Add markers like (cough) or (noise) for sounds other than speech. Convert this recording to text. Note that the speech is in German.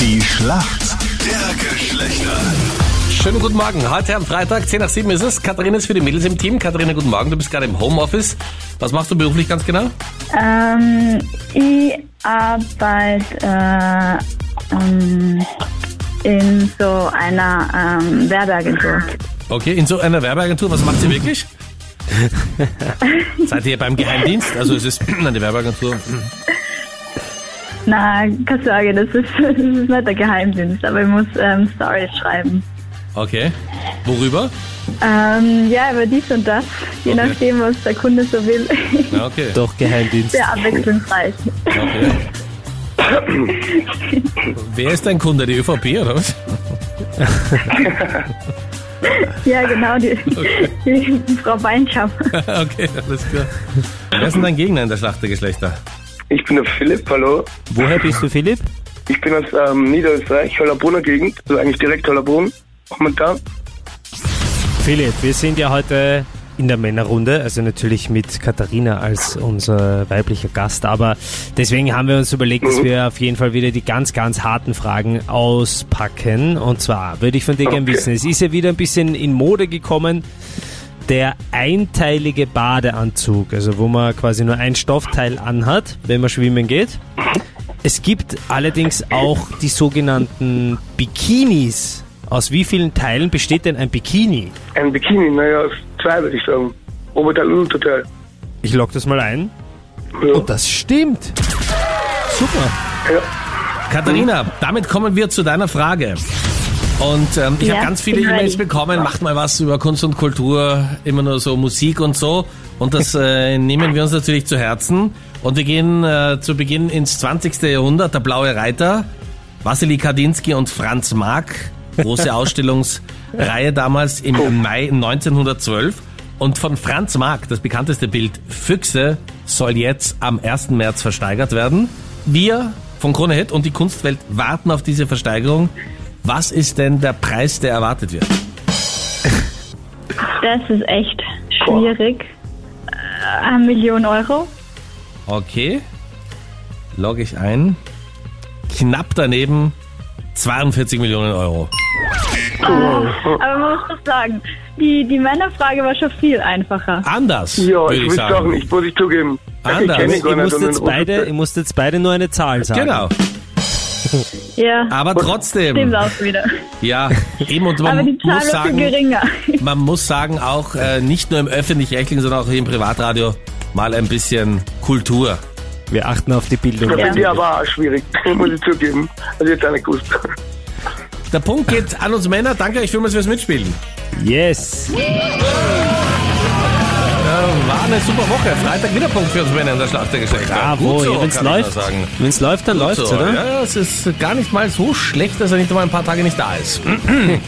Die Schlacht der Geschlechter. Schönen guten Morgen. Heute am Freitag, 10 nach 7 ist es. Katharina ist für die Mädels im Team. Katharina, guten Morgen. Du bist gerade im Homeoffice. Was machst du beruflich ganz genau? Ähm, ich arbeite äh, ähm, in so einer ähm, Werbeagentur. Okay, in so einer Werbeagentur. Was macht sie wirklich? (laughs) Seid ihr beim Geheimdienst? Also es ist (clears throat) eine Werbeagentur. Na, keine Sorge, das ist, (laughs) das ist nicht der Geheimdienst, aber ich muss ähm, Stories schreiben. Okay. Worüber? Ähm, ja, über dies und das, je Okay. nachdem, was der Kunde so will. Ja, okay. (laughs) Doch Geheimdienst. Sehr abwechslungsreich. okay. Wer ist dein Kunde? Die ÖVP oder was? (laughs) Ja, genau, die, die Frau Beinscham. okay, alles klar. Wer ist denn dein Gegner in der Schlacht der Geschlechter? Ich bin der Philipp, hallo. Woher bist du, Philipp? Ich bin aus ähm, Niederösterreich, Hollerbrunner Gegend, also eigentlich direkt Hollerbrunn, momentan. Philipp, wir sind ja heute in der Männerrunde, also natürlich mit Katharina als unser weiblicher Gast, aber deswegen haben wir uns überlegt, dass wir auf jeden Fall wieder die ganz, ganz harten Fragen auspacken. Und zwar würde ich von dir gerne Okay. wissen, es ist ja wieder ein bisschen in Mode gekommen, der einteilige Badeanzug, also wo man quasi nur ein Stoffteil anhat, wenn man schwimmen geht. Es gibt allerdings auch die sogenannten Bikinis. Aus wie vielen Teilen besteht denn ein Bikini? Ein Bikini, naja, aus zwei würde ich sagen. Oberteil und Unterteil. Ich log das mal ein. Ja. Und das stimmt. Super. ja. Katharina, damit kommen wir zu deiner Frage. Und ähm, ich Ja, habe ganz viele. E-Mails bekommen, macht mal was über Kunst und Kultur, immer nur so Musik und so. Und das (laughs) äh, nehmen wir uns natürlich zu Herzen. Und wir gehen äh, zu Beginn ins 20. Jahrhundert, der Blaue Reiter, Wassily Kandinsky und Franz Marc, große (laughs) Ausstellungsreihe damals im Mai 1912. Und von Franz Marc, das bekannteste Bild Füchse, soll jetzt am 1. März versteigert werden. Wir von Krone Hit und die Kunstwelt warten auf diese Versteigerung. Was ist denn der Preis, der erwartet wird? Das ist echt schwierig. Äh, eine Million Euro? Okay, logge ich ein. Knapp daneben 42 Millionen Euro. Aber man muss doch sagen, die, die Männerfrage war schon viel einfacher. Anders, Ja, würde ich ich will sagen. sagen, ich muss ich zugeben. Anders. Ich kenne Ihr gar nicht müsst, und jetzt den beide, Unterteil. müsst jetzt beide nur eine Zahl sagen. Genau, (laughs) Ja, aber stimmt trotzdem, auch wieder. ja, eben und Aber man die Zahl muss sagen, geringer. (laughs) man muss sagen auch äh, nicht nur im öffentlich-rechtlichen, sondern auch hier im Privatradio mal ein bisschen Kultur. Wir achten auf die Bildung. Das Ja. finde ich aber auch schwierig, (laughs) muss ich zugeben. Also jetzt auch nicht gewusst. Der Punkt geht an uns Männer. Danke euch vielmals fürs Mitspielen. Yes. War eine super Woche. Freitag wieder Punkt für uns Männer in der Schlacht der Geschlechter. Bravo, so, ja, kann ich läuft, wenn's läuft, dann Gut läuft's, so. oder? Ja, es ist gar nicht mal so schlecht, dass er nicht einmal ein paar Tage nicht da ist. (clears throat)